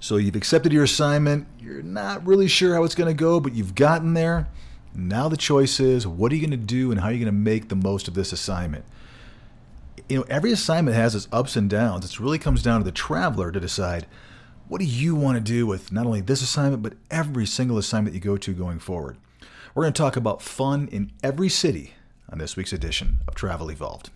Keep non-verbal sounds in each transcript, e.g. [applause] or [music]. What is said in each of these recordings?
So you've accepted your assignment. You're not really sure how it's going to go, but you've gotten there. Now the choice is what are you going to do and how are you going to make the most of this assignment? You know, every assignment has its ups and downs. It really comes down to the traveler to decide what do you want to do with not only this assignment, but every single assignment you go to going forward. We're going to talk about fun in every city on this week's edition of Travel Evolved.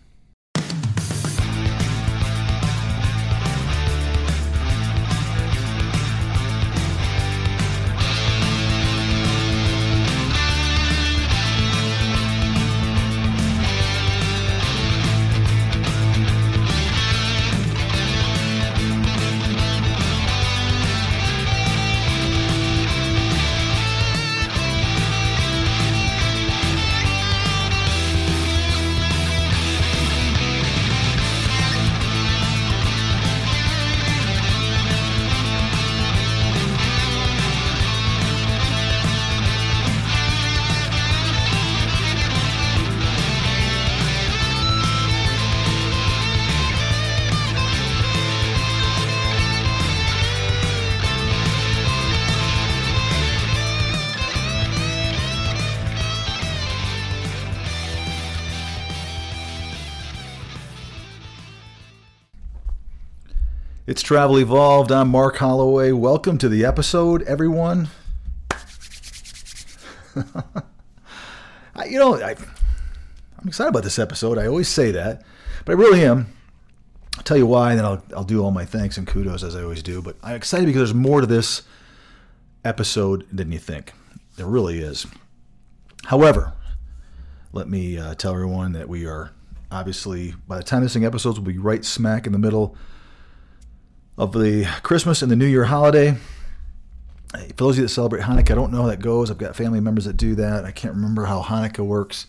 It's Travel Evolved. I'm Mark Holloway. Welcome to the episode, everyone. [laughs] I, you know, I, I'm excited about this episode. I always say that, but I really am. I'll tell you why, and then I'll, I'll do all my thanks and kudos as I always do. But I'm excited because there's more to this episode than you think. There really is. However, let me uh, tell everyone that we are obviously, by the time this thing episodes will be right smack in the middle of the Christmas and the New Year holiday. For those of you that celebrate Hanukkah, I don't know how that goes. I've got family members that do that. I can't remember how Hanukkah works.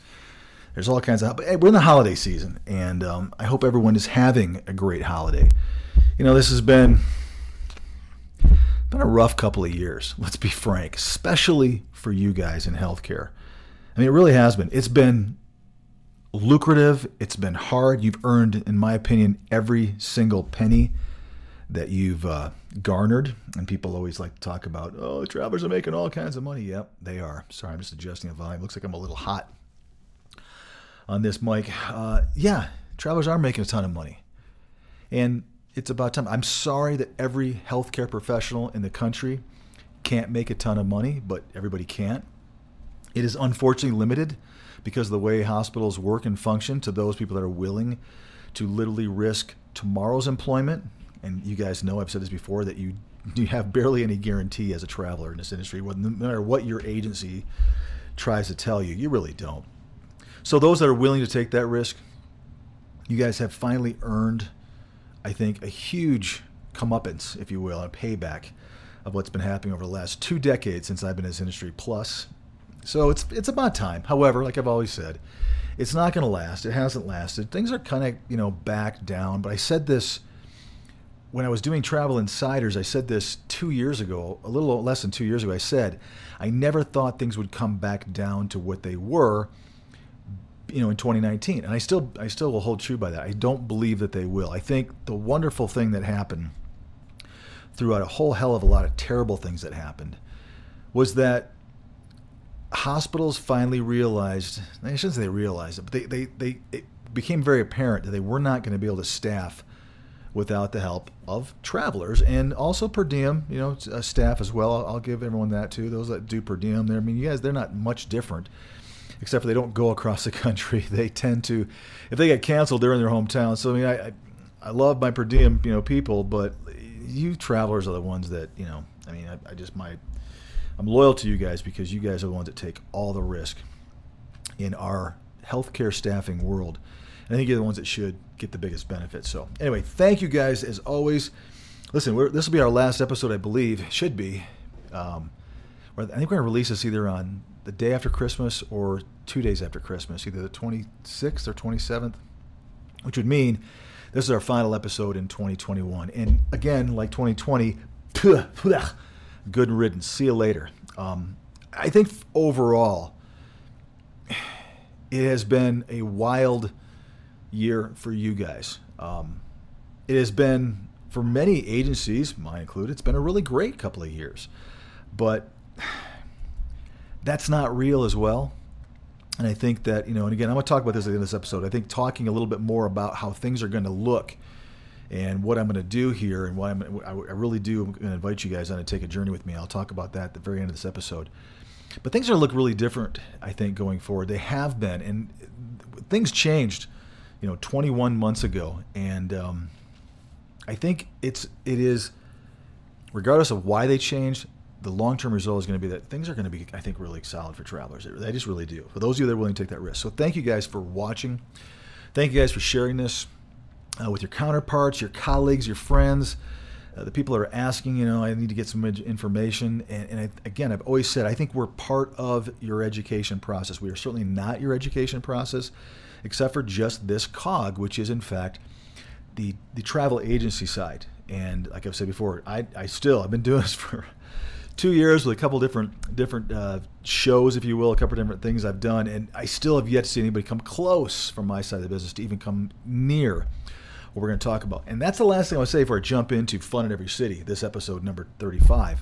There's all kinds of. But hey, we're in the holiday season, and um, I hope everyone is having a great holiday. You know, this has been been a rough couple of years. Let's be frank, especially for you guys in healthcare. I mean, it really has been. It's been lucrative. It's been hard. You've earned, in my opinion, every single penny that you've uh, garnered. And people always like to talk about, oh, travelers are making all kinds of money. Yep, they are. Sorry, I'm just adjusting the volume. Looks like I'm a little hot on this mic. Uh, yeah, travelers are making a ton of money. And it's about time. I'm sorry that every healthcare professional in the country can't make a ton of money, but everybody can't. It is unfortunately limited because of the way hospitals work and function to those people that are willing to literally risk tomorrow's employment and you guys know I've said this before that you [laughs] you have barely any guarantee as a traveler in this industry. No matter what your agency tries to tell you, you really don't. So those that are willing to take that risk, you guys have finally earned, I think, a huge comeuppance, if you will, a payback of what's been happening over the last two decades since I've been in this industry plus. So it's it's about time. However, like I've always said, it's not going to last. It hasn't lasted. Things are kind of you know back down. But I said this when I was doing Travel Insiders, I said this two years ago, a little less than two years ago. I said, I never thought things would come back down to what they were, you know, in 2019. And I still, I still will hold true by that. I don't believe that they will. I think the wonderful thing that happened throughout a whole hell of a lot of terrible things that happened was that hospitals finally realized, I shouldn't say they realized it, but they, they, they, it became very apparent that they were not going to be able to staff without the help of travelers and also per diem, you know, uh, staff as well. I'll give everyone that too. Those that do per diem, there. I mean, you guys, they're not much different, except for they don't go [laughs] across the country. [laughs] They tend to, if they get canceled, they're in their hometown. So I mean, I, I, I love my per diem, you know, people, but you travelers are the ones that, you know, I mean, I, I just my, I'm loyal to you guys because you guys are the ones that take all the risk in our healthcare staffing world. I think you're the ones that should get the biggest benefit. So, anyway, thank you guys as always. Listen, this will be our last episode, I believe. Should be. Um, I think we're going to release this either on the day after Christmas or two days after Christmas, either the 26th or 27th, which would mean this is our final episode in 2021. And again, like 2020, good riddance. See you later. Um, I think overall, it has been a wild year for you guys. Um, it has been for many agencies, mine included, it's been a really great couple of years. But that's not real as well. And I think that, you know, and again, I'm going to talk about this in this episode. I think talking a little bit more about how things are going to look and what I'm going to do here and what I'm, I really do, I'm going to invite you guys on to take a journey with me. I'll talk about that at the very end of this episode. But things are look really different, I think, going forward. They have been. And things changed, you know, 21 months ago. And um, I think it's, it is, regardless of why they changed, the long term result is going to be that things are going to be, I think, really solid for travelers. They just really do. For those of you that are willing to take that risk. So thank you guys for watching. Thank you guys for sharing this uh, with your counterparts, your colleagues, your friends. Uh, the people that are asking, you know, I need to get some information. And, and I, again, I've always said, I think we're part of your education process. We are certainly not your education process, except for just this cog, which is, in fact, the, the travel agency side. And like I've said before, I, I still, I've been doing [laughs] this for two years with a couple different different uh, shows, if you will, a couple different things I've done, and I still have yet to see anybody come close from my side of the business to even come near what we're going to talk about. And that's the last thing I want to say before I jump into Fun in Every City, this episode number 35.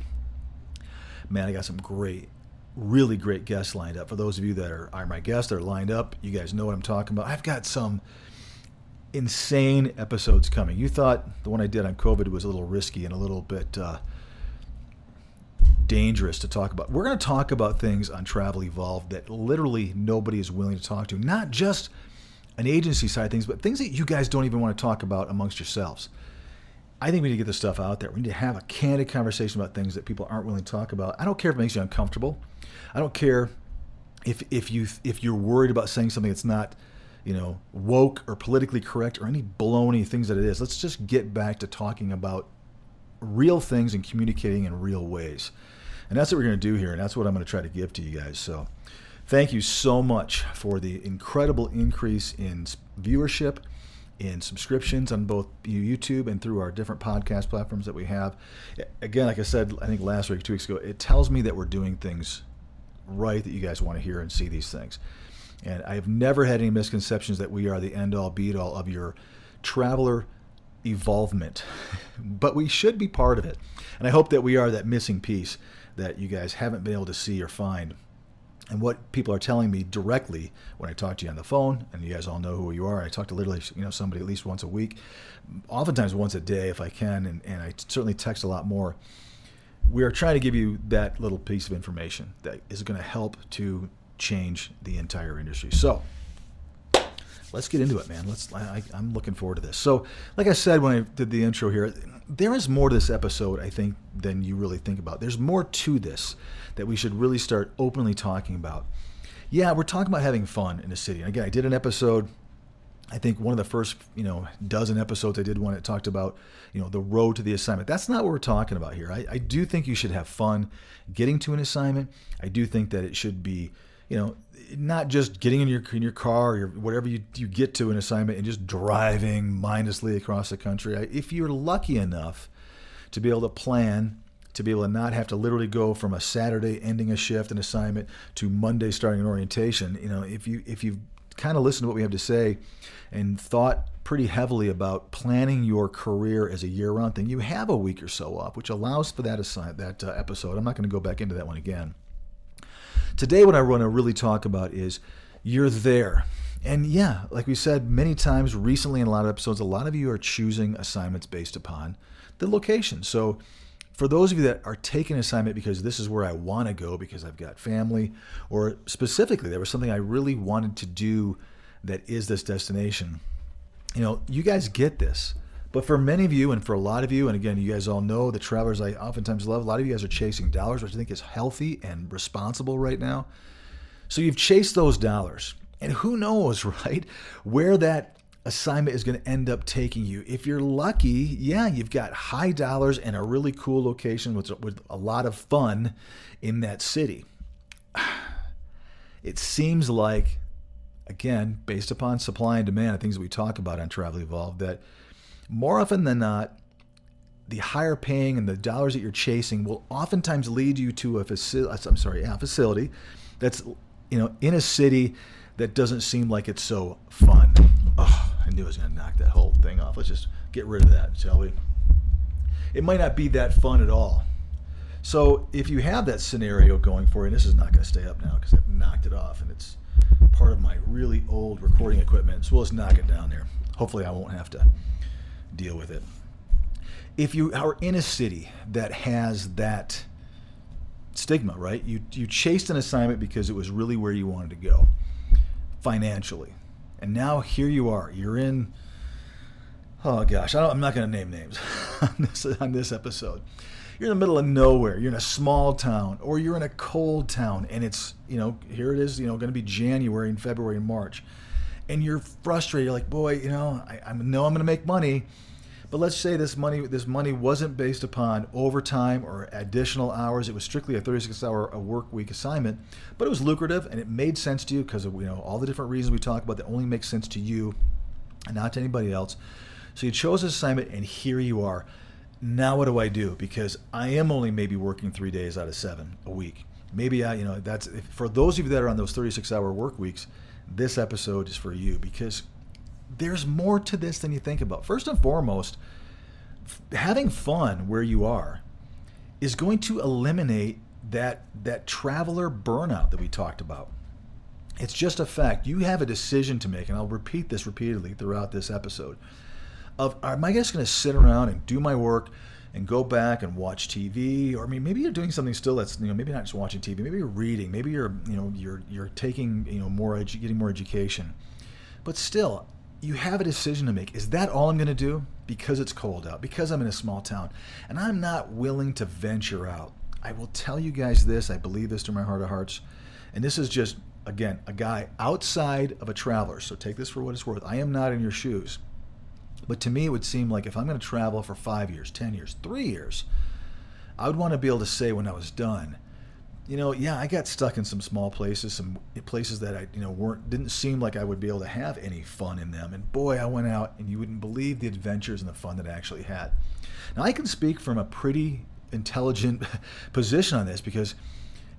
Man, I got some great, really great guests lined up. For those of you that are, are my guests that are lined up, you guys know what I'm talking about. I've got some insane episodes coming. You thought the one I did on COVID was a little risky and a little bit. Uh, dangerous to talk about. We're going to talk about things on Travel Evolved that literally nobody is willing to talk to. Not just an agency side things, but things that you guys don't even want to talk about amongst yourselves. I think we need to get this stuff out there. We need to have a candid conversation about things that people aren't willing to talk about. I don't care if it makes you uncomfortable. I don't care if if you if you're worried about saying something that's not, you know, woke or politically correct or any baloney things that it is. Let's just get back to talking about real things and communicating in real ways. And that's what we're going to do here, and that's what I'm going to try to give to you guys. So, thank you so much for the incredible increase in viewership, in subscriptions on both YouTube and through our different podcast platforms that we have. Again, like I said, I think last week, two weeks ago, it tells me that we're doing things right that you guys want to hear and see these things. And I have never had any misconceptions that we are the end all be all of your traveler evolvement, [laughs] but we should be part of it. And I hope that we are that missing piece that you guys haven't been able to see or find. And what people are telling me directly when I talk to you on the phone, and you guys all know who you are. I talk to literally, you know, somebody at least once a week, oftentimes once a day if I can, and, and I certainly text a lot more. We are trying to give you that little piece of information that is going to help to change the entire industry. So, let's get into it, man. Let's. I, am looking forward to this. So, like I said when I did the intro here, there is more to this episode, I think, than you really think about. There's more to this that we should really start openly talking about. Yeah, we're talking about having fun in the city. And again, I did an episode. I think one of the first, you know, dozen episodes I did one that talked about, you know, the road to the assignment. That's not what we're talking about here. I, I do think you should have fun getting to an assignment. I do think that it should be you know, not just getting in your in your car or whatever you, you get to an assignment and just driving mindlessly across the country. If you're lucky enough to be able to plan, to be able to not have to literally go from a Saturday ending a shift an assignment to Monday starting an orientation, you know, if you if you've kind of listened to what we have to say and thought pretty heavily about planning your career as a year-round thing, you have a week or so off, which allows for that assign that uh, episode. I'm not going to go back into that one again. Today, what I want to really talk about is you're there. And yeah, like we said many times recently in a lot of episodes, a lot of you are choosing assignments based upon the location. So, for those of you that are taking assignment because this is where I want to go because I've got family, or specifically there was something I really wanted to do that is this destination, you know, you guys get this. But for many of you, and for a lot of you, and again, you guys all know the travelers I oftentimes love, a lot of you guys are chasing dollars, which I think is healthy and responsible right now. So you've chased those dollars. And who knows, [laughs] right, where that assignment is going to end up taking you. If you're lucky, yeah, you've got high dollars and a really cool location with, with a lot of fun in that city. [sighs] It seems like, again, based upon supply and demand, things that we talk about on Travel Evolved, that more often than not, the higher paying and the dollars that you're chasing will oftentimes lead you to a facility. Uh, I'm sorry, yeah, facility that's you know in a city that doesn't seem like it's so fun. Oh, I knew I was going to knock that whole thing off. Let's just get rid of that, shall we? it might not be that fun at all. So if you have that scenario going for you, and this is not going to stay up now because I've knocked it off and it's part of my really old recording equipment. So we'll just knock it down there. Hopefully, I won't have to deal with it. If you are in a city that has that stigma, right? You you chased an assignment because it was really where you wanted to go financially, and now here you are. You're in. Oh gosh, I am not going to name names [laughs] on this on this episode. You're in the middle of nowhere. You're in a small town, or you're in a cold town, and it's you know here it is. You know, going to be January and February and March, and you're frustrated. You're like, boy, you know, I, I know I'm going to make money but let's say this money this money wasn't based upon overtime or additional hours. It was strictly a 36-hour a work week assignment, but it was lucrative and it made sense to you because of you know all the different reasons we talk about that only make sense to you and not to anybody else. So you chose this assignment and here you are. Now what do I do? Because I am only maybe working three days out of seven a week. Maybe I, you know, that's if, for those of you that are on those 36-hour work weeks. This episode is for you because there's more to this than you think about. First and foremost, having fun where you are is going to eliminate that that traveler burnout that we talked about. It's just a fact. You have a decision to make, and I'll repeat this repeatedly throughout this episode. Of am I just going to sit around and do my work and go back and watch TV, or I mean, maybe you're doing something still that's you know maybe not just watching TV, maybe you're reading, maybe you're you know you're you're taking you know more edu- getting more education, but still, you have a decision to make. Is that all I'm going to do? Because it's cold out, because I'm in a small town, and I'm not willing to venture out. I will tell you guys this. I believe this to my heart of hearts. And this is just, again, a guy outside of a traveler. So take this for what it's worth. I am not in your shoes. But to me, it would seem like if I'm going to travel for five years, 10 years, three years, I would want to be able to say when I was done, you know, yeah, I got stuck in some small places, some places that I, you know, weren't didn't seem like I would be able to have any fun in them. And boy, I went out, and you wouldn't believe the adventures and the fun that I actually had. Now, I can speak from a pretty intelligent [laughs] position on this because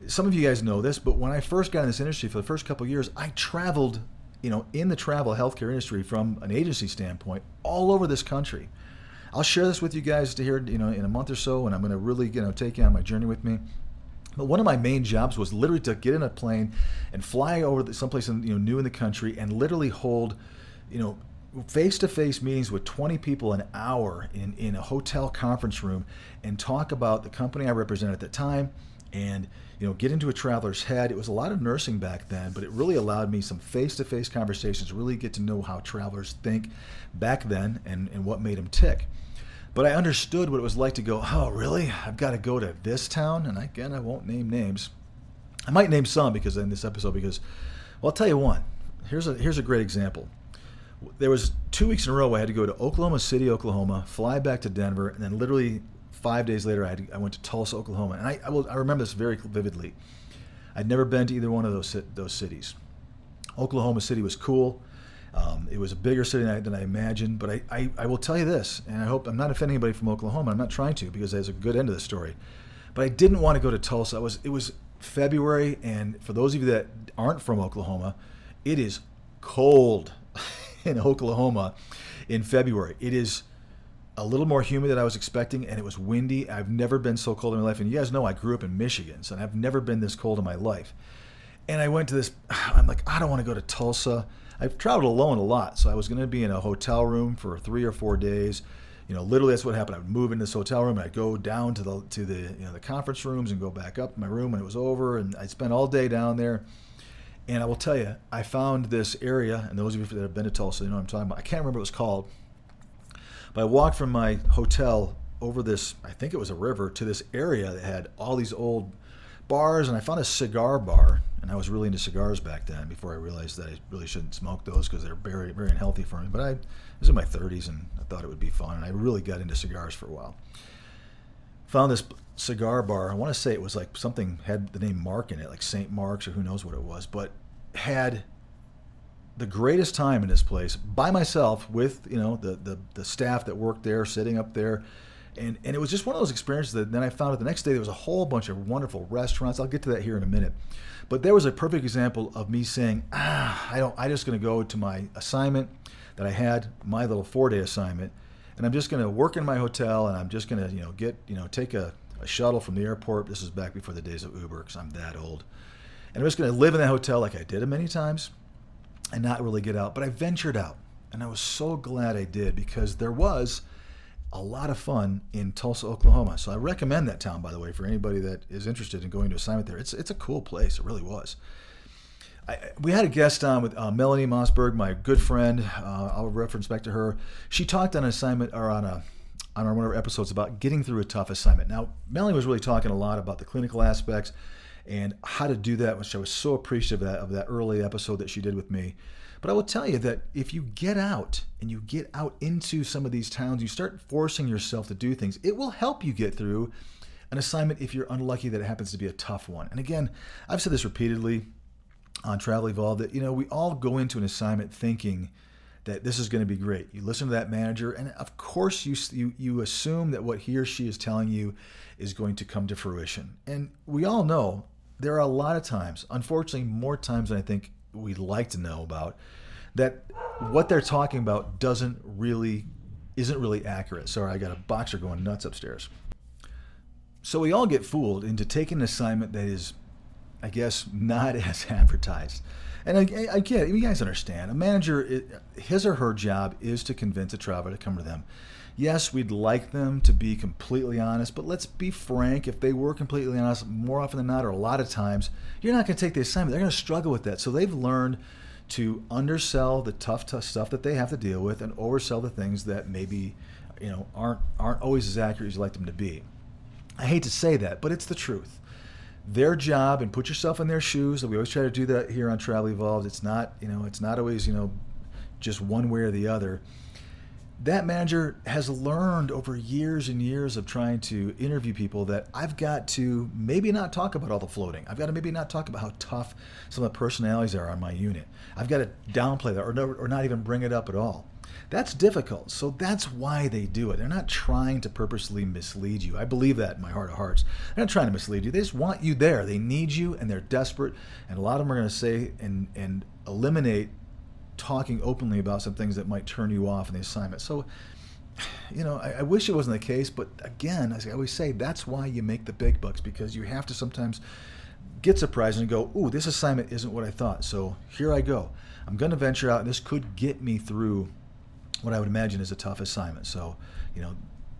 some of you guys know this, but when I first got in this industry for the first couple years, I traveled, you know, in the travel healthcare industry from an agency standpoint all over this country. I'll share this with you guys to hear, you know, in a month or so, and I'm going to really, you know, take you on my journey with me. But one of my main jobs was literally to get in a plane and fly over someplace in, you know new in the country and literally hold, you know, face-to-face meetings with 20 people an hour in, in a hotel conference room and talk about the company I represented at the time and you know get into a traveler's head. It was a lot of nursing back then, but it really allowed me some face-to-face conversations, really get to know how travelers think back then and, and what made them tick. But I understood what it was like to go, oh, really? I've got to go to this town? And again, I won't name names. I might name some because in this episode, because, well, I'll tell you one. Here's a, here's a great example. There was two weeks in a row I had to go to Oklahoma City, Oklahoma, fly back to Denver, and then literally five days later I, had, I went to Tulsa, Oklahoma. And I, I, will, I remember this very vividly. I'd never been to either one of those, those cities. Oklahoma City was cool. Um, it was a bigger city than I, than I imagined, but I, I, I, will tell you this, and I hope I'm not offending anybody from Oklahoma. I'm not trying to because there's a good end of the story. But I didn't want to go to Tulsa. It was it was February, and for those of you that aren't from Oklahoma, it is cold [laughs] in Oklahoma in February. It is a little more humid than I was expecting, and it was windy. I've never been so cold in my life, and you guys know I grew up in Michigan, so I've never been this cold in my life. And I went to this. [sighs] I'm like, I don't want to go to Tulsa. I've traveled alone a lot, so I was going to be in a hotel room for three or four days. You know, literally that's what happened. I would move into this hotel room, and I'd go down to the to the you know the conference rooms and go back up my room when it was over, and I'd spend all day down there. And I will tell you, I found this area, and those of you that have been to Tulsa, you know what I'm talking about. I can't remember what it was called, but I walked from my hotel over this, I think it was a river, to this area that had all these old bars, and I found a cigar bar and I was really into cigars back then. Before I realized that I really shouldn't smoke those because they're very, very unhealthy for me. But I, was in my 30s and I thought it would be fun, and I really got into cigars for a while. Found this cigar bar. I want to say it was like something had the name Mark in it, like St. Mark's or who knows what it was, but had the greatest time in this place by myself with you know the the, the staff that worked there, sitting up there and and it was just one of those experiences that then I found out the next day there was a whole bunch of wonderful restaurants. I'll get to that here in a minute, but there was a perfect example of me saying, ah, I don't, I just going to go to my assignment that I had, my little four day assignment, and I'm just going to work in my hotel, and I'm just going to you know get you know take a, a shuttle from the airport. This is back before the days of Uber, because I'm that old, and I'm just going to live in that hotel like I did it many times, and not really get out. But I ventured out, and I was so glad I did because there was a lot of fun in Tulsa, Oklahoma. So I recommend that town, by the way, for anybody that is interested in going to assignment there. It's it's a cool place. It really was. I, we had a guest on with uh, Melanie Mossberg, my good friend. Uh, I'll reference back to her. She talked on an assignment or on a on one of our episodes about getting through a tough assignment. Now, Melanie was really talking a lot about the clinical aspects and how to do that, which I was so appreciative of that, of that early episode that she did with me. But I will tell you that if you get out and you get out into some of these towns, you start forcing yourself to do things, it will help you get through an assignment if you're unlucky that it happens to be a tough one. And again, I've said this repeatedly on Travel Evolved that you know we all go into an assignment thinking that this is going to be great. You listen to that manager, and of course you you you assume that what he or she is telling you is going to come to fruition. And we all know there are a lot of times, unfortunately, more times than I think we'd like to know about, that what they're talking about doesn't really isn't really accurate. Sorry, I got a boxer going nuts upstairs. So we all get fooled into taking an assignment that is I guess, not [laughs] as advertised. And I, I get it. You guys understand. A manager, his or her job is to convince a traveler to come to them. Yes, we'd like them to be completely honest, but let's be frank. If they were completely honest, more often than not, or a lot of times, you're not going to take the assignment. They're going to struggle with that. So they've learned to undersell the tough, tough stuff that they have to deal with and oversell the things that maybe, you know, aren't aren't always as accurate as you'd like them to be. I hate to say that, but it's the truth their job and put yourself in their shoes. We always try to do that here on Travel Evolved. It's not, you know, it's not always, you know, just one way or the other. That manager has learned over years and years of trying to interview people that I've got to maybe not talk about all the floating. I've got to maybe not talk about how tough some of the personalities are on my unit. I've got to downplay that or, no, or not even bring it up at all. That's difficult. So that's why they do it. They're not trying to purposely mislead you. I believe that in my heart of hearts. They're not trying to mislead you. They just want you there. They need you and they're desperate. And a lot of them are going to say and, and eliminate talking openly about some things that might turn you off in the assignment. So, you know, I, I wish it wasn't the case. But again, as I always say, that's why you make the big bucks because you have to sometimes get surprised and go, ooh, this assignment isn't what I thought. So here I go. I'm going to venture out, this could get me through what I would imagine is a tough assignment. So, you know,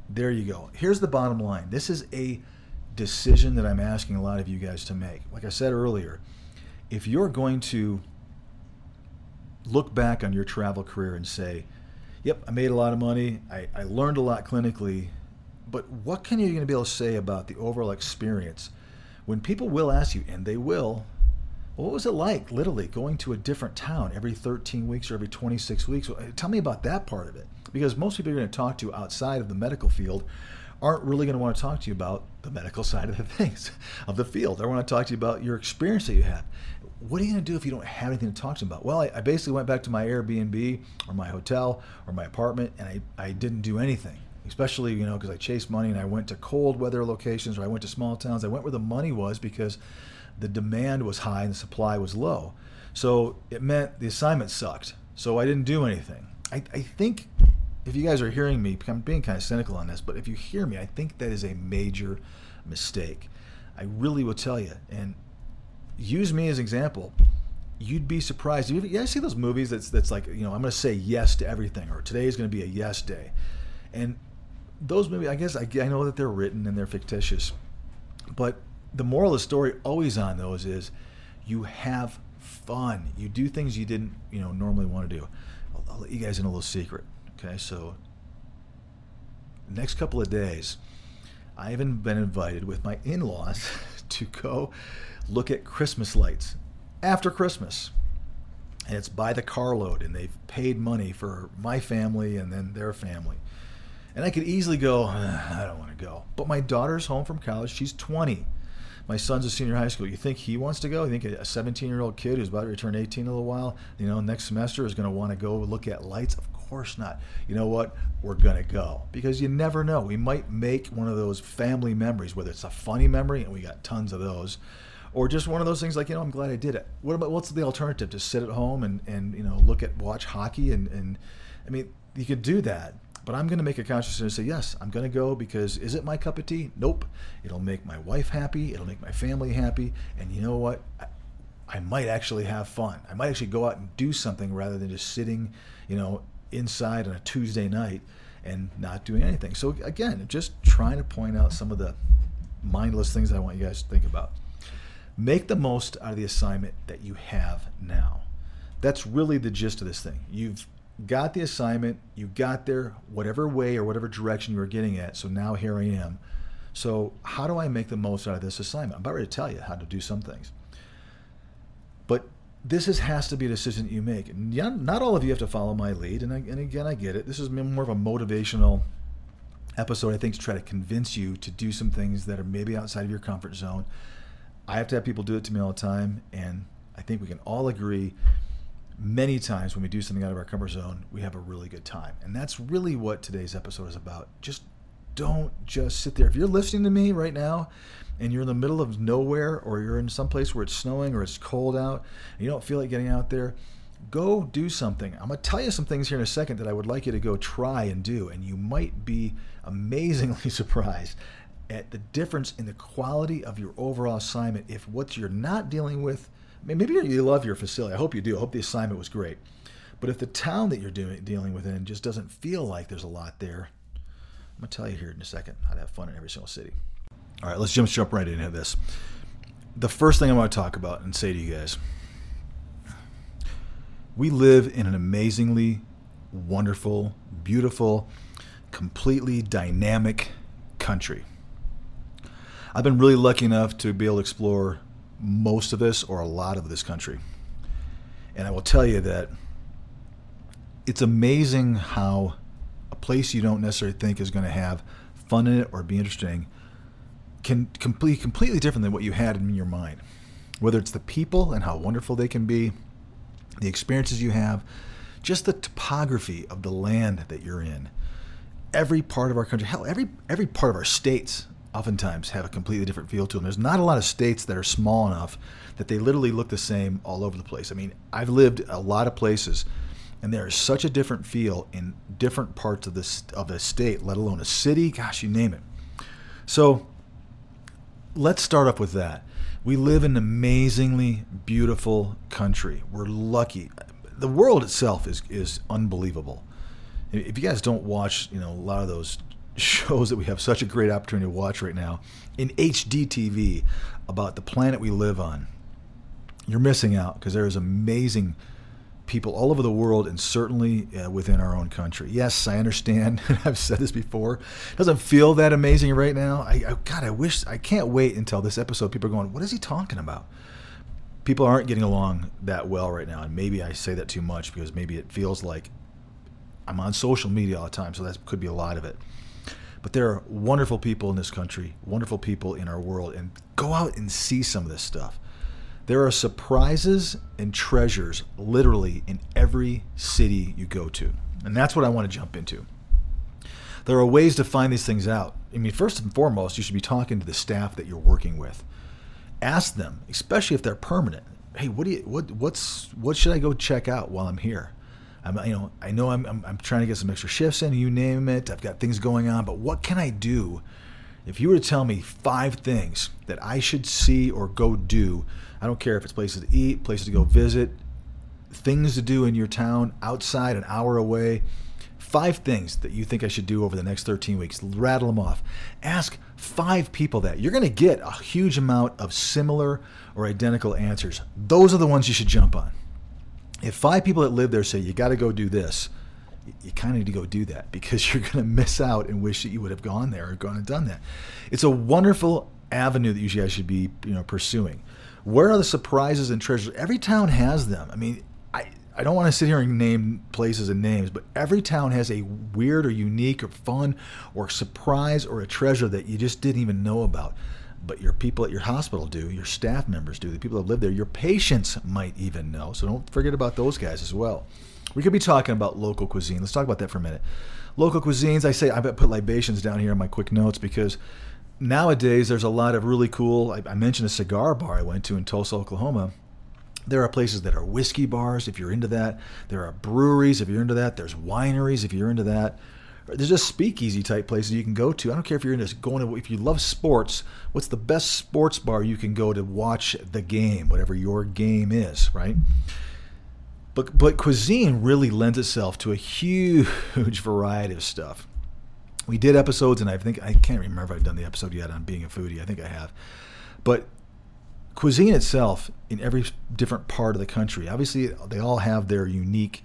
there you go. Here's the bottom line this is a decision that I'm asking a lot of you guys to make. Like I said earlier, if you're going to look back on your travel career and say, yep, I made a lot of money, I, I learned a lot clinically, but what can you going to be able to say about the overall experience when people will ask you, and they will, what was it like, literally, going to a different town every 13 weeks or every 26 weeks? Tell me about that part of it. Because most people you're going to talk to outside of the medical field aren't really going to want to talk to you about the medical [laughs] side of the things, of the field. They want to talk to you about your experience that you had. What are you going to do if you don't have anything to talk to them about? Well, I, I basically went back to my Airbnb or my hotel or my apartment and I, I didn't do anything especially you know because I chased money and I went to cold weather locations or I went to small towns. I went where the money was because the demand was high and the supply was low. So it meant the assignment sucked. So I didn't do anything. I, I think if you guys are hearing me, I'm being kind of cynical on this, but if you hear me, I think that is a major mistake. I really will tell you. And use me as example. You'd be surprised. You guys see those movies that's that's like, you know, I'm going to say yes to everything, or today is going to be a yes day. And those movies, I guess I, I know that they're written and they're fictitious, but the moral of the story always on those is you have fun. You do things you didn't, you know, normally want to do. I'll, I'll let you guys in a little secret. Okay, so next couple of days, I haven't been invited with my in-laws [laughs] to go look at Christmas lights after Christmas. And it's by the carload, and they've paid money for my family and then their family. And I could easily go, I don't want to go. But my daughter's home from college. She's 20 my son's a senior high school. You think he wants to go? You think a 17 year old kid who's about to return 18 in a little while, you know, next semester is going to want to go look at lights? Of course not. You know what? We're going to go because you never know. We might make one of those family memories, whether it's a funny memory, and we got tons of those, or just one of those things like, you know, I'm glad I did it. What about what's the alternative? To sit at home and, and you know, look at, watch hockey and, and I mean, you could do that But I'm going to make a conscious decision say, yes, I'm going to go because is it my cup of tea? Nope. It'll make my wife happy. It'll make my family happy. And you know what? I, I might actually have fun. I might actually go out and do something rather than just sitting, you know, inside on a Tuesday night and not doing anything. So again, just trying to point out some of the mindless things I want you guys to think about. Make the most out of the assignment that you have now. That's really the gist of this thing. You've got the assignment, you got there whatever way or whatever direction you were getting at. So now here I am. So how do I make the most out of this assignment? I'm about ready to tell you how to do some things. But this is, has to be a decision that you make. Not all of you have to follow my lead. And, I, and again, I get it. This is more of a motivational episode, I think, to try to convince you to do some things that are maybe outside of your comfort zone. I have to have people do it to me all the time. And I think we can all agree many times when we do something out of our comfort zone, we have a really good time. And that's really what today's episode is about. Just don't just sit there. If you're listening to me right now and you're in the middle of nowhere or you're in some place where it's snowing or it's cold out and you don't feel like getting out there, go do something. I'm going to tell you some things here in a second that I would like you to go try and do. And you might be amazingly [laughs] surprised at the difference in the quality of your overall assignment if what you're not dealing with I mean, maybe you love your facility. I hope you do. I hope the assignment was great. But if the town that you're doing, dealing with in just doesn't feel like there's a lot there, I'm going to tell you here in a second how to have fun in every single city. All right, let's jump, jump right into this. The first thing I want to talk about and say to you guys we live in an amazingly wonderful, beautiful, completely dynamic country. I've been really lucky enough to be able to explore most of this or a lot of this country. And I will tell you that it's amazing how a place you don't necessarily think is going to have fun in it or be interesting can complete completely different than what you had in your mind. Whether it's the people and how wonderful they can be, the experiences you have, just the topography of the land that you're in. Every part of our country, hell, every every part of our states oftentimes have a completely different feel to them. There's not a lot of states that are small enough that they literally look the same all over the place. I mean, I've lived a lot of places, and there is such a different feel in different parts of this of a state, let alone a city. Gosh, you name it. So, let's start off with that. We live in an amazingly beautiful country. We're lucky. The world itself is is unbelievable. If you guys don't watch, you know, a lot of those shows that we have such a great opportunity to watch right now in HD TV about the planet we live on, you're missing out because there's amazing people all over the world and certainly uh, within our own country. Yes, I understand. [laughs] I've said this before. It doesn't feel that amazing right now. I, I, God, I wish I can't wait until this episode. People are going, "What is he talking about?" People aren't getting along that well right now, and maybe I say that too much because maybe it feels like I'm on social media all the time, so that could be a lot of it. But there are wonderful people in this country, wonderful people in our world, and go out and see some of this stuff. There are surprises and treasures literally in every city you go to. And that's what I want to jump into. There are ways to find these things out. I mean, first and foremost, you should be talking to the staff that you're working with. Ask them, especially if they're permanent. Hey, what do you what what's what should I go check out while I'm here? I'm, you know, I know I'm, I'm, I'm trying to get some extra shifts in. You name it. I've got things going on, but what can I do? If you were to tell me five things that I should see or go do, I don't care if it's places to eat, places to go visit, things to do in your town, outside, an hour away. Five things that you think I should do over the next 13 weeks. Rattle them off. Ask five people that. You're going to get a huge amount of similar or identical answers. Those are the ones you should jump on if five people that live there say you got to go do this, you kind of need to go do that because [laughs] you're going to miss out and wish that you would have gone there or gone and done that. It's a wonderful avenue that you guys should be you know pursuing. Where are the surprises and treasures? Every town has them. I mean, I I don't want to sit here and name places and names, but every town has a weird or unique or fun or surprise or a treasure that you just didn't even know about but your people at your hospital do, your staff members do, the people that live there, your patients might even know. So don't forget about those guys as well. We could be talking about local cuisine. Let's talk about that for a minute. Local cuisines, I say I put libations down here in my quick notes because nowadays there's a lot of really cool. I, I mentioned a cigar bar I went to in Tulsa, Oklahoma. There are places that are whiskey bars if you're into that. There are breweries if you're into that. There's wineries if you're into that There's just speakeasy type places you can go to. I don't care if you're into going to if you love sports. What's the best sports bar you can go to watch the game, whatever your game is, right? But but cuisine really lends itself to a huge [laughs] variety of stuff. We did episodes, and I think I can't remember if I've done the episode yet on being a foodie. I think I have, but cuisine itself in every different part of the country, obviously they all have their unique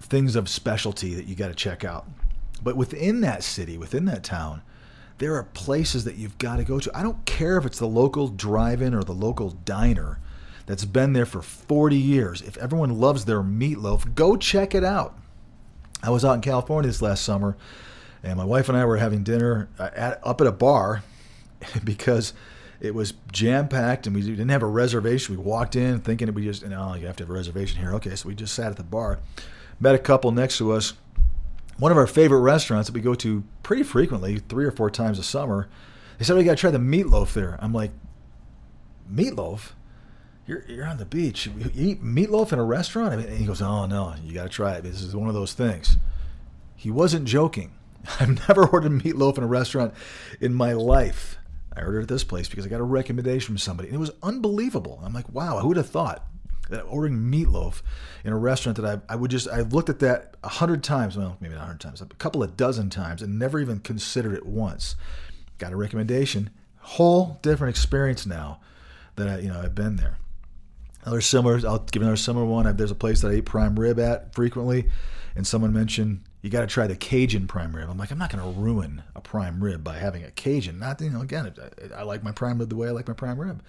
things of specialty that you got to check out. But within that city, within that town, there are places that you've got to go to. I don't care if it's the local drive-in or the local diner that's been there for 40 years. If everyone loves their meatloaf, go check it out. I was out in California this last summer, and my wife and I were having dinner uh, at, up at a bar [laughs] because it was jam packed and we didn't have a reservation. We walked in thinking we just, you know, you have to have a reservation here. Okay, so we just sat at the bar, met a couple next to us. One of our favorite restaurants that we go to pretty frequently, three or four times a summer. They said we got to try the meatloaf there. I'm like, meatloaf? You're, you're on the beach. You eat meatloaf in a restaurant? And he goes, oh no, you got to try it. This is one of those things. He wasn't joking. [laughs] I've never ordered meatloaf in a restaurant in my life. I ordered at this place because I got a recommendation from somebody. And it was unbelievable. I'm like, wow, who would have thought ordering meatloaf in a restaurant that I, I would just, I've looked at that a hundred times, well, maybe not a hundred times, a couple of dozen times and never even considered it once. Got a recommendation. Whole different experience now that I, you know, I've been there. Another similar, I'll give another similar one. There's a place that I eat prime rib at frequently, and someone mentioned you got to try the Cajun prime rib. I'm like, I'm not going to ruin a prime rib by having a Cajun. Not, you know, again, I, I, like my prime rib the way I like my prime rib.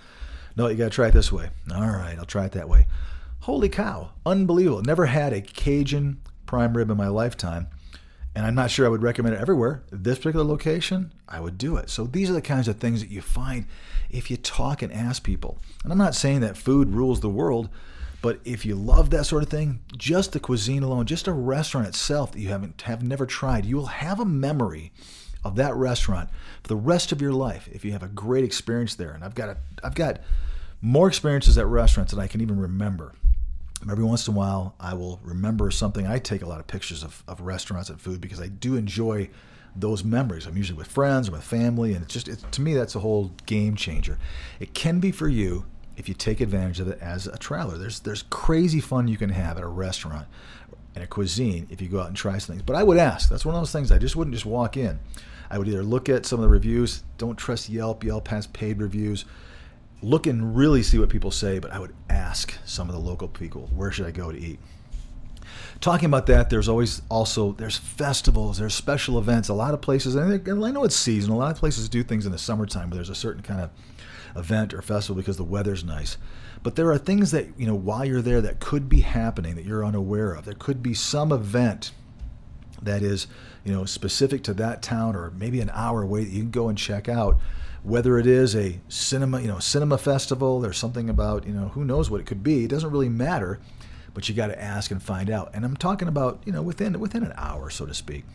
No, you got to try it this way. All right, I'll try it that way. Holy cow, unbelievable. Never had a Cajun prime rib in my lifetime. And I'm not sure I would recommend it everywhere. This particular location, I would do it. So these are the kinds of things that you find if you talk and ask people. And I'm not saying that food rules the world, but if you love that sort of thing, just the cuisine alone, just a restaurant itself that you haven't have never tried, you will have a memory of that restaurant for the rest of your life if you have a great experience there. And I've got a, I've got more experiences at restaurants than I can even remember. Every once in a while, I will remember something. I take a lot of pictures of, of restaurants and food because I do enjoy those memories. I'm usually with friends or with family, and it's just it's, to me that's a whole game changer. It can be for you if you take advantage of it as a traveler. There's there's crazy fun you can have at a restaurant and a cuisine if you go out and try some things. But I would ask. That's one of those things I just wouldn't just walk in. I would either look at some of the reviews. Don't trust Yelp. Yelp has paid reviews. Look and really see what people say. But I would ask some of the local people, where should I go to eat? Talking about that, there's always also there's festivals, there's special events. A lot of places, and I know it's seasonal. A lot of places do things in the summertime, but there's a certain kind of event or festival because the weather's nice. But there are things that, you know, while you're there that could be happening that you're unaware of. There could be some event that is, you know, specific to that town or maybe an hour away that you can go and check out. Whether it is a cinema, you know, cinema festival, there's something about, you know, who knows what it could be. It doesn't really matter, but you got to ask and find out. And I'm talking about, you know, within within an hour, so to speak.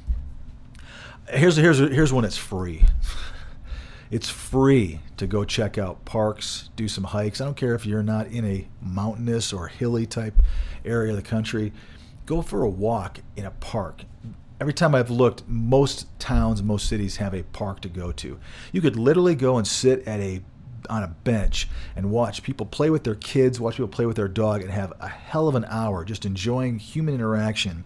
Here's here's here's one that's free. It's free to go check out parks, do some hikes. I don't care if you're not in a mountainous or hilly type area of the country. Go for a walk in a park. Every time I've looked, most towns, most cities have a park to go to. You could literally go and sit at a on a bench and watch people play with their kids, watch people play with their dog, and have a hell of an hour just enjoying human interaction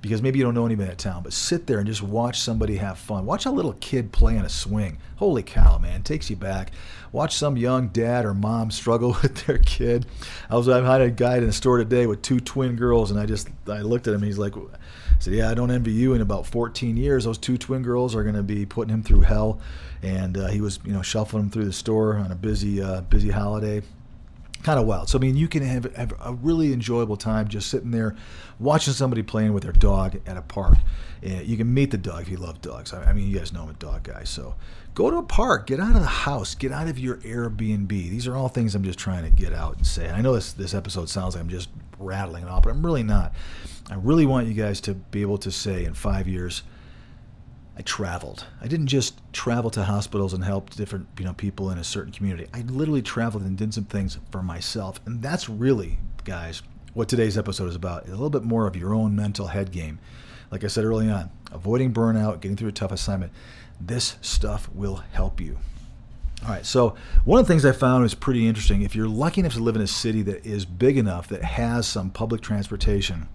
because maybe you don't know anybody in town, but sit there and just watch somebody have fun. Watch a little kid play on a swing. Holy cow, man, takes you back. Watch some young dad or mom struggle [laughs] with their kid. I was I had a guy in the store today with two twin girls, and I just I looked at him. He's like, I said, "Yeah, I don't envy you. In about 14 years, those two twin girls are going to be putting him through hell." And uh, he was, you know, shuffling them through the store on a busy, uh, busy holiday kind of wild. So I mean, you can have, have a really enjoyable time just sitting there watching somebody playing with their dog at a park. And You can meet the dog if you love dogs. I mean, you guys know I'm a dog guy, so go to a park, get out of the house, get out of your Airbnb. These are all things I'm just trying to get out and say. I know this this episode sounds like I'm just rattling it off, but I'm really not. I really want you guys to be able to say in five years I traveled. I didn't just travel to hospitals and help different you know people in a certain community. I literally traveled and did some things for myself, and that's really, guys, what today's episode is about. A little bit more of your own mental head game. like I said early on, avoiding burnout, getting through a tough assignment. This stuff will help you. All right, so one of the things I found was pretty interesting. If you're lucky enough to live in a city that is big enough that has some public transportation,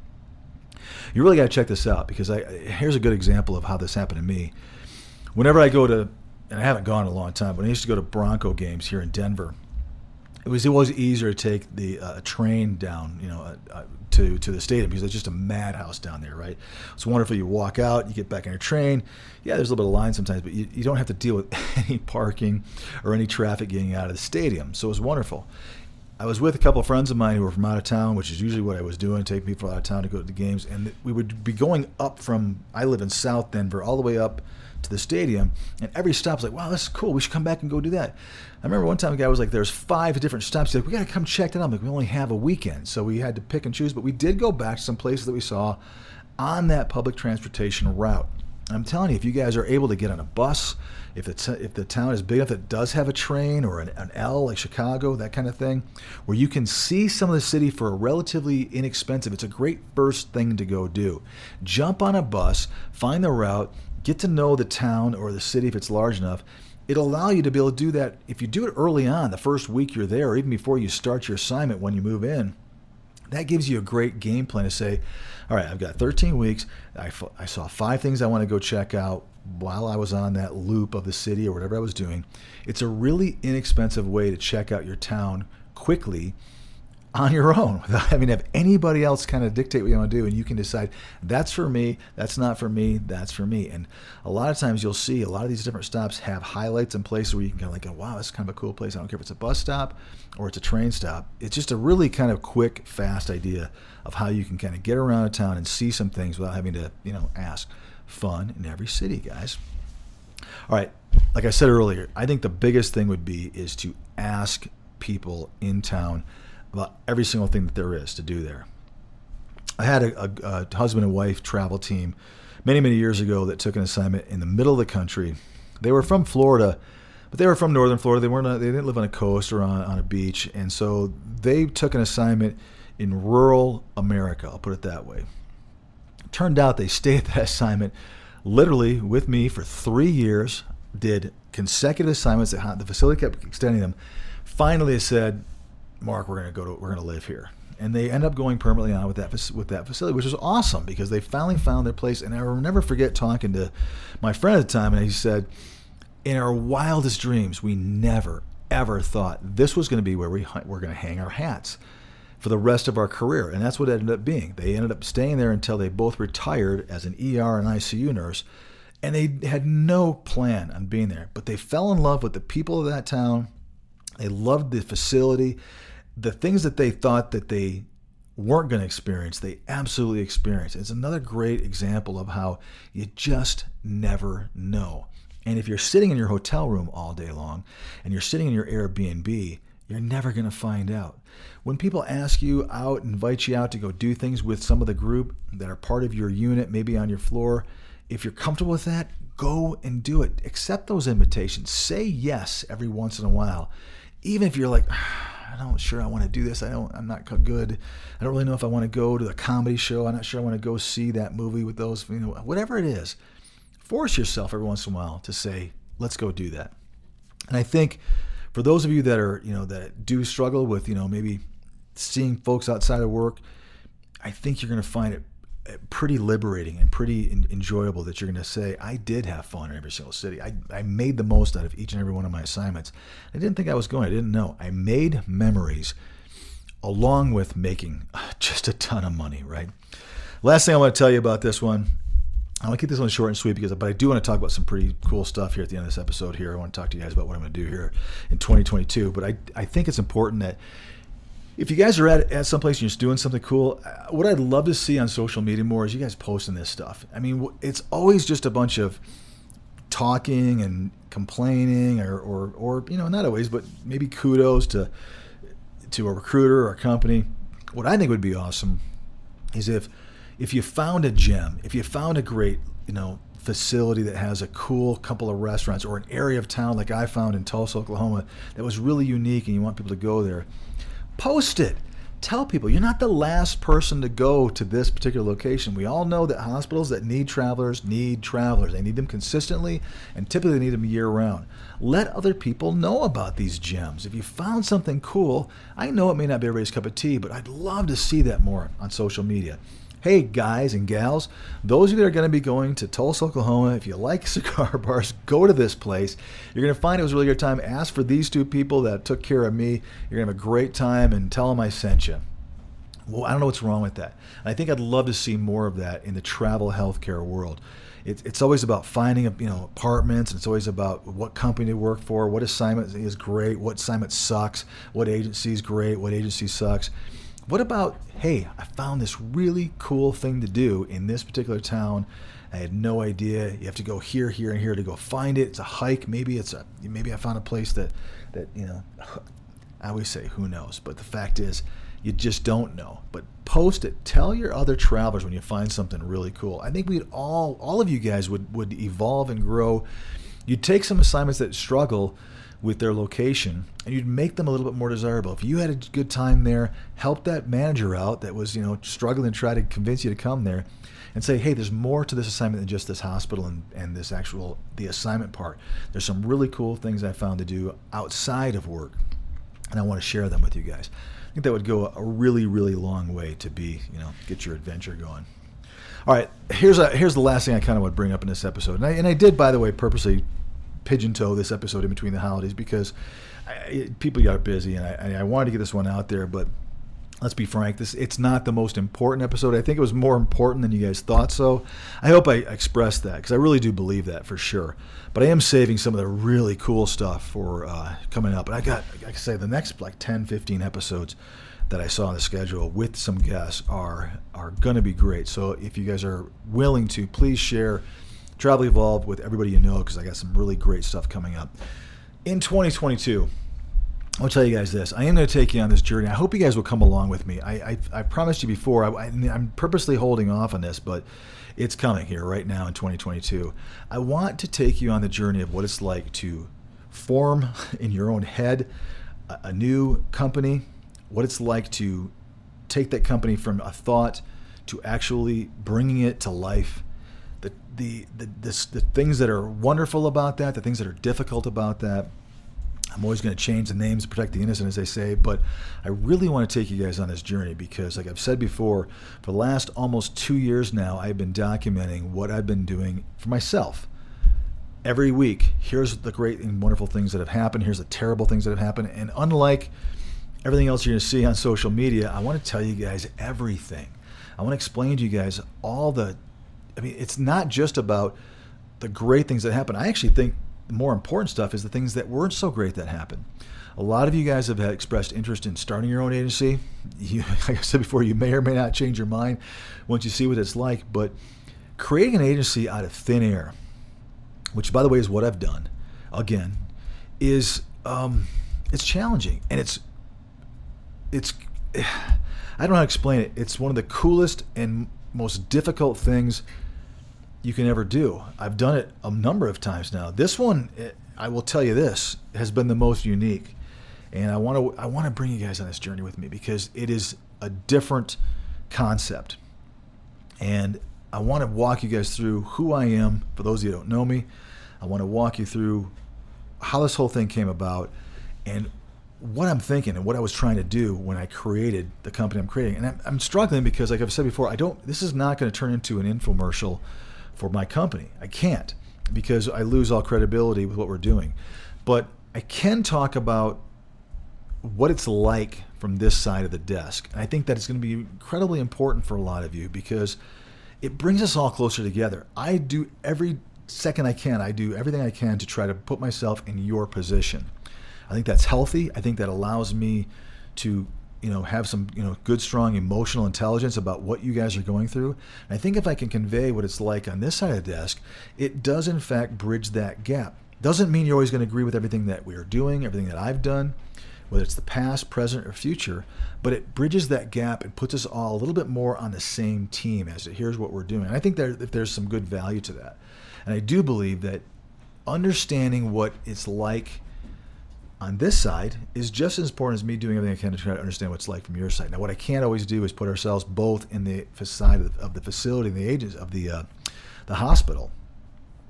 you really got to check this out because I here's a good example of how this happened to me. Whenever I go to, and I haven't gone in a long time, but I used to go to Bronco games here in Denver. It was always easier to take the uh, train down, you know, uh, to to the stadium because it's just a madhouse down there, right? It's wonderful. You walk out, you get back on your train. Yeah, there's a little bit of line sometimes, but you, you don't have to deal with [laughs] any parking or any traffic getting out of the stadium. So it was wonderful. I was with a couple of friends of mine who were from out of town, which is usually what I was doing, take people out of town to go to the games. And we would be going up from, I live in South Denver, all the way up to the stadium. And every stop's like, wow, this is cool. We should come back and go do that. I remember one time a guy was like, there's five different stops. He's like, we got to come check that out. I'm like, we only have a weekend. So we had to pick and choose. But we did go back to some places that we saw on that public transportation route. I'm telling you, if you guys are able to get on a bus, if it's if the town is big enough that does have a train or an, an, L like Chicago, that kind of thing, where you can see some of the city for a relatively inexpensive, it's a great first thing to go do. Jump on a bus, find the route, get to know the town or the city if it's large enough. It'll allow you to be able to do that if you do it early on, the first week you're there, or even before you start your assignment when you move in that gives you a great game plan to say, all right, I've got 13 weeks. I, I saw five things I want to go check out while I was on that loop of the city or whatever I was doing. It's a really inexpensive way to check out your town quickly on your own without [laughs] having to have anybody else kind of dictate what you want to do. And you can decide that's for me, that's not for me, that's for me. And a lot of times you'll see a lot of these different stops have highlights and places where you can kind of like, go, wow, that's kind of a cool place. I don't care if it's a bus stop or it's a train stop. It's just a really kind of quick, fast idea of how you can kind of get around a town and see some things without having to, you know, ask. Fun in every city, guys. All right, like I said earlier, I think the biggest thing would be is to ask people in town about every single thing that there is to do there. I had a, a, a, husband and wife travel team many, many years ago that took an assignment in the middle of the country. They were from Florida, but they were from northern Florida. They weren't. They didn't live on a coast or on, on a beach, and so they took an assignment in rural America. I'll put it that way. turned out they [laughs] stayed at that assignment literally with me for three years. Did consecutive assignments. The facility kept extending them. Finally, said, Mark, we're going to go to, we're going to live here. And they end up going permanently on with that with that facility, which is awesome because they finally found their place. And I will never forget talking to my friend at the time, and he said, "In our wildest dreams, we never ever thought this was going to be where we we're going to hang our hats for the rest of our career." And that's what it ended up being. They ended up staying there until they both retired as an ER and ICU nurse, and they had no plan on being there. But they fell in love with the people of that town. They loved the facility the things that they thought that they weren't going to experience, they absolutely experienced. It's another great example of how you just never know. And if you're sitting in your hotel room all day long and you're sitting in your Airbnb, you're never going to find out. When people ask you out, invite you out to go do things with some of the group that are part of your unit, maybe on your floor, if you're comfortable with that, go and do it. Accept those invitations. Say yes every once in a while. Even if you're like, ah, I'm not sure I want to do this. I don't. I'm not good. I don't really know if I want to go to the comedy show. I'm not sure I want to go see that movie with those. You know, whatever it is, force yourself every once in a while to say, "Let's go do that." And I think for those of you that are, you know, that do struggle with, you know, maybe seeing folks outside of work, I think you're going to find it pretty liberating and pretty enjoyable that you're going to say, I did have fun in every single city. I, I made the most out of each and every one of my assignments. I didn't think I was going, I didn't know. I made memories along with making [laughs] just a ton of money, right? Last thing I want to tell you about this one. I want to keep this one short and sweet because, but I do want to talk about some pretty cool stuff here at the end of this episode. Here, I want to talk to you guys about what I'm going to do here in 2022. But I, I think it's important that if you guys are at, at some place and you're just doing something cool, uh, what I'd love to see on social media more is you guys posting this stuff. I mean, it's always just a bunch of talking and complaining, or, or, or you know, not always, but maybe kudos to to a recruiter or a company. What I think would be awesome is if if you found a gem, if you found a great, you know, facility that has a cool couple of restaurants or an area of town like I found in Tulsa, Oklahoma that was really unique and you want people to go there post it tell people you're not the last person to go to this particular location. We all know that hospitals that need travelers need travelers. They need them consistently and typically they need them year round. Let other people know about these gems. If you found something cool, I know it may not be everybody's cup of tea, but I'd love to see that more on social media. Hey, guys and gals, those of you that are going to be going to Tulsa, Oklahoma, if you like [laughs] cigar bars, go to this place. You're going to find it was a really good time. Ask for these two people that took care of me. You're going to have a great time and tell them I sent you. Well, I don't know what's wrong with that. I think I'd love to see more of that in the travel healthcare world. it's always about finding you know apartments. And it's always about what company to work for, what assignment is great, what assignment sucks, what agency is great, what agency sucks. What about, hey, I found this really cool thing to do in this particular town. I had no idea. You have to go here, here, and here to go find it. It's a hike. Maybe it's a maybe I found a place that that you know. I always say who knows, but the fact is, you just don't know. But post it. Tell your other travelers when you find something really cool. I think we'd all all of you guys would would evolve and grow. You'd take some assignments that struggle with their location and you'd make them a little bit more desirable. If you had a good time there, help that manager out that was, you know, struggling to try to convince you to come there and say, hey, there's more to this assignment than just this hospital and, and this actual the assignment part. There's some really cool things I found to do outside of work. And I want to share them with you guys. I think that would go a really, really long way to be, you know, get your adventure going. All right, here's a here's the last thing I kind of would bring up in this episode, and I, and I did, by the way, purposely pigeon toe this episode in between the holidays because I, people got busy and I, I wanted to get this one out there, but let's be frank this it's not the most important episode. I think it was more important than you guys thought so i hope i expressed that because i really do believe that for sure. But i am saving some of the really cool stuff for uh, coming up. And i got like i say the next like 10 15 episodes that i saw on the schedule with some guests are are going to be great. So if you guys are willing to please share Travel Evolved with everybody you know because I got some really great stuff coming up. In 2022, I'll tell you guys this. I am going to take you on this journey. I hope you guys will come along with me. I, I, I promised you before, I, am purposely holding off on this, but it's coming here right now in 2022. I want to take you on the journey of what it's like to form [laughs] in your own head a, a new company, what it's like to take that company from a thought to actually bringing it to life the the the, this, the things that are wonderful about that, the things that are difficult about that. I'm always going to change the names to protect the innocent, as they say, but I really want to take you guys on this journey because, like I've said before, for the last almost two years now, I've been documenting what I've been doing for myself. Every week, here's the great and wonderful things that have happened, here's the terrible things that have happened, and unlike everything else you're going to see on social media, I want to tell you guys everything. I want to explain to you guys all the I mean, it's not just about the great things that happen. I actually think the more important stuff is the things that weren't so great that happened. A lot of you guys have expressed interest in starting your own agency. [laughs] You, like I said before, you may or may not change your mind once you see what it's like. But creating an agency out of thin air, which by the way is what I've done, again, is um, it's challenging and it's it's [sighs] I don't know how to explain it. It's one of the coolest and most difficult things you can ever do. I've done it a number of times now. This one, eh, I will tell you this, has been the most unique. And I want to I want to bring you guys on this journey with me because it is a different concept. And I want to walk you guys through who I am for those of you who don't know me. I want to walk you through how this whole thing came about and what I'm thinking and what I was trying to do when I created the company I'm creating. And I'm, I'm struggling because, like I've said before, I don't. This is not going to turn into an infomercial for my company. I can't because I lose all credibility with what we're doing. But I can talk about what it's like from this side of the desk. And I think that it's going to be incredibly important for a lot of you because it brings us all closer together. I do every second I can, I do everything I can to try to put myself in your position. I think that's healthy. I think that allows me to you know have some you know good strong emotional intelligence about what you guys are going through. I think if i can convey what it's like on this side of the desk it does in fact bridge that gap. Doesn't mean you're always going to agree with everything that we are doing everything that i've done whether it's the past present or future but it bridges that gap and puts us all a little bit more on the same team as it here's what we're doing. And i think that there's some good value to that. And i do believe that understanding what it's like on this side is just as important as me doing everything I can to try to understand what it's like from your side. Now, what I can't always do is put ourselves both in the side of the, of the facility and the agents of the uh, the hospital.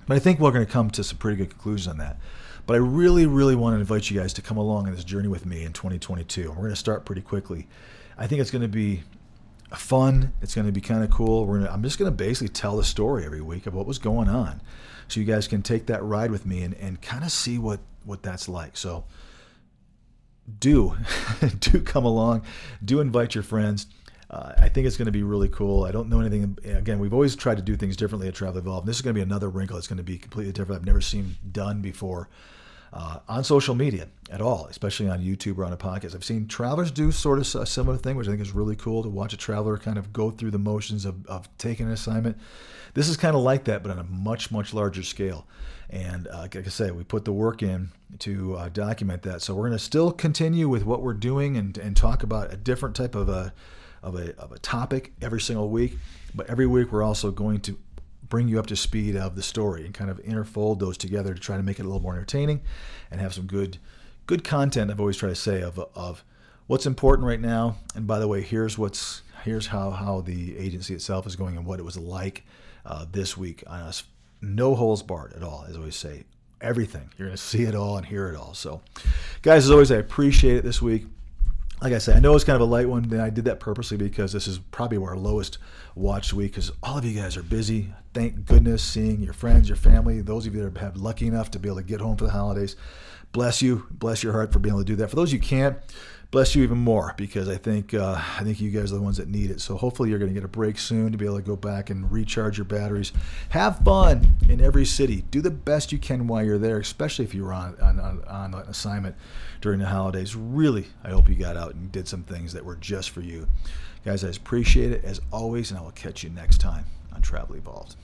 But I think we're going to come to some pretty good conclusions on that. But I really, really want to invite you guys to come along on this journey with me in 2022. And we're going to start pretty quickly. I think it's going to be fun. It's going to be kind of cool. Gonna, I'm just going to basically tell the story every week of what was going on, so you guys can take that ride with me and, and kind of see what what that's like. So do [laughs] do come along, do invite your friends. Uh, I think it's going to be really cool. I don't know anything. Again, we've always tried to do things differently at Travel Evolve. This is going to be another wrinkle. It's going to be completely different. I've never seen done before uh, on social media at all, especially on YouTube or on a podcast. I've seen travelers do sort of a similar thing, which I think is really cool to watch a traveler kind of go through the motions of, of taking an assignment. This is kind of like that, but on a much, much larger scale. And uh, like I say, we put the work in to uh, document that. So we're going to still continue with what we're doing and, and talk about a different type of a, of, a, of a topic every single week. But every week we're also going to bring you up to speed of the story and kind of interfold those together to try to make it a little more entertaining and have some good good content I've always tried to say of, of what's important right now. And by the way, here's what's here's how how the agency itself is going and what it was like uh, this week on us no holes barred at all, as I always say. Everything. You're going [laughs] to see it all and hear it all. So, guys, as always, I appreciate it this week. Like I said, I know it's kind of a light one. And I did that purposely because this is probably our lowest watched week because all of you guys are busy. Thank goodness seeing your friends, your family, those of you that have lucky enough to be able to get home for the holidays. Bless you. Bless your heart for being able to do that. For those you can't, bless you even more because I think uh, I think you guys are the ones that need it. So hopefully you're going to get a break soon to be able to go back and recharge your batteries. Have fun in every city. Do the best you can while you're there, especially if you're on on, on, on an assignment during the holidays. Really, I hope you got out and did some things that were just for you, guys. I appreciate it as always, and I will catch you next time on Travel Evolved.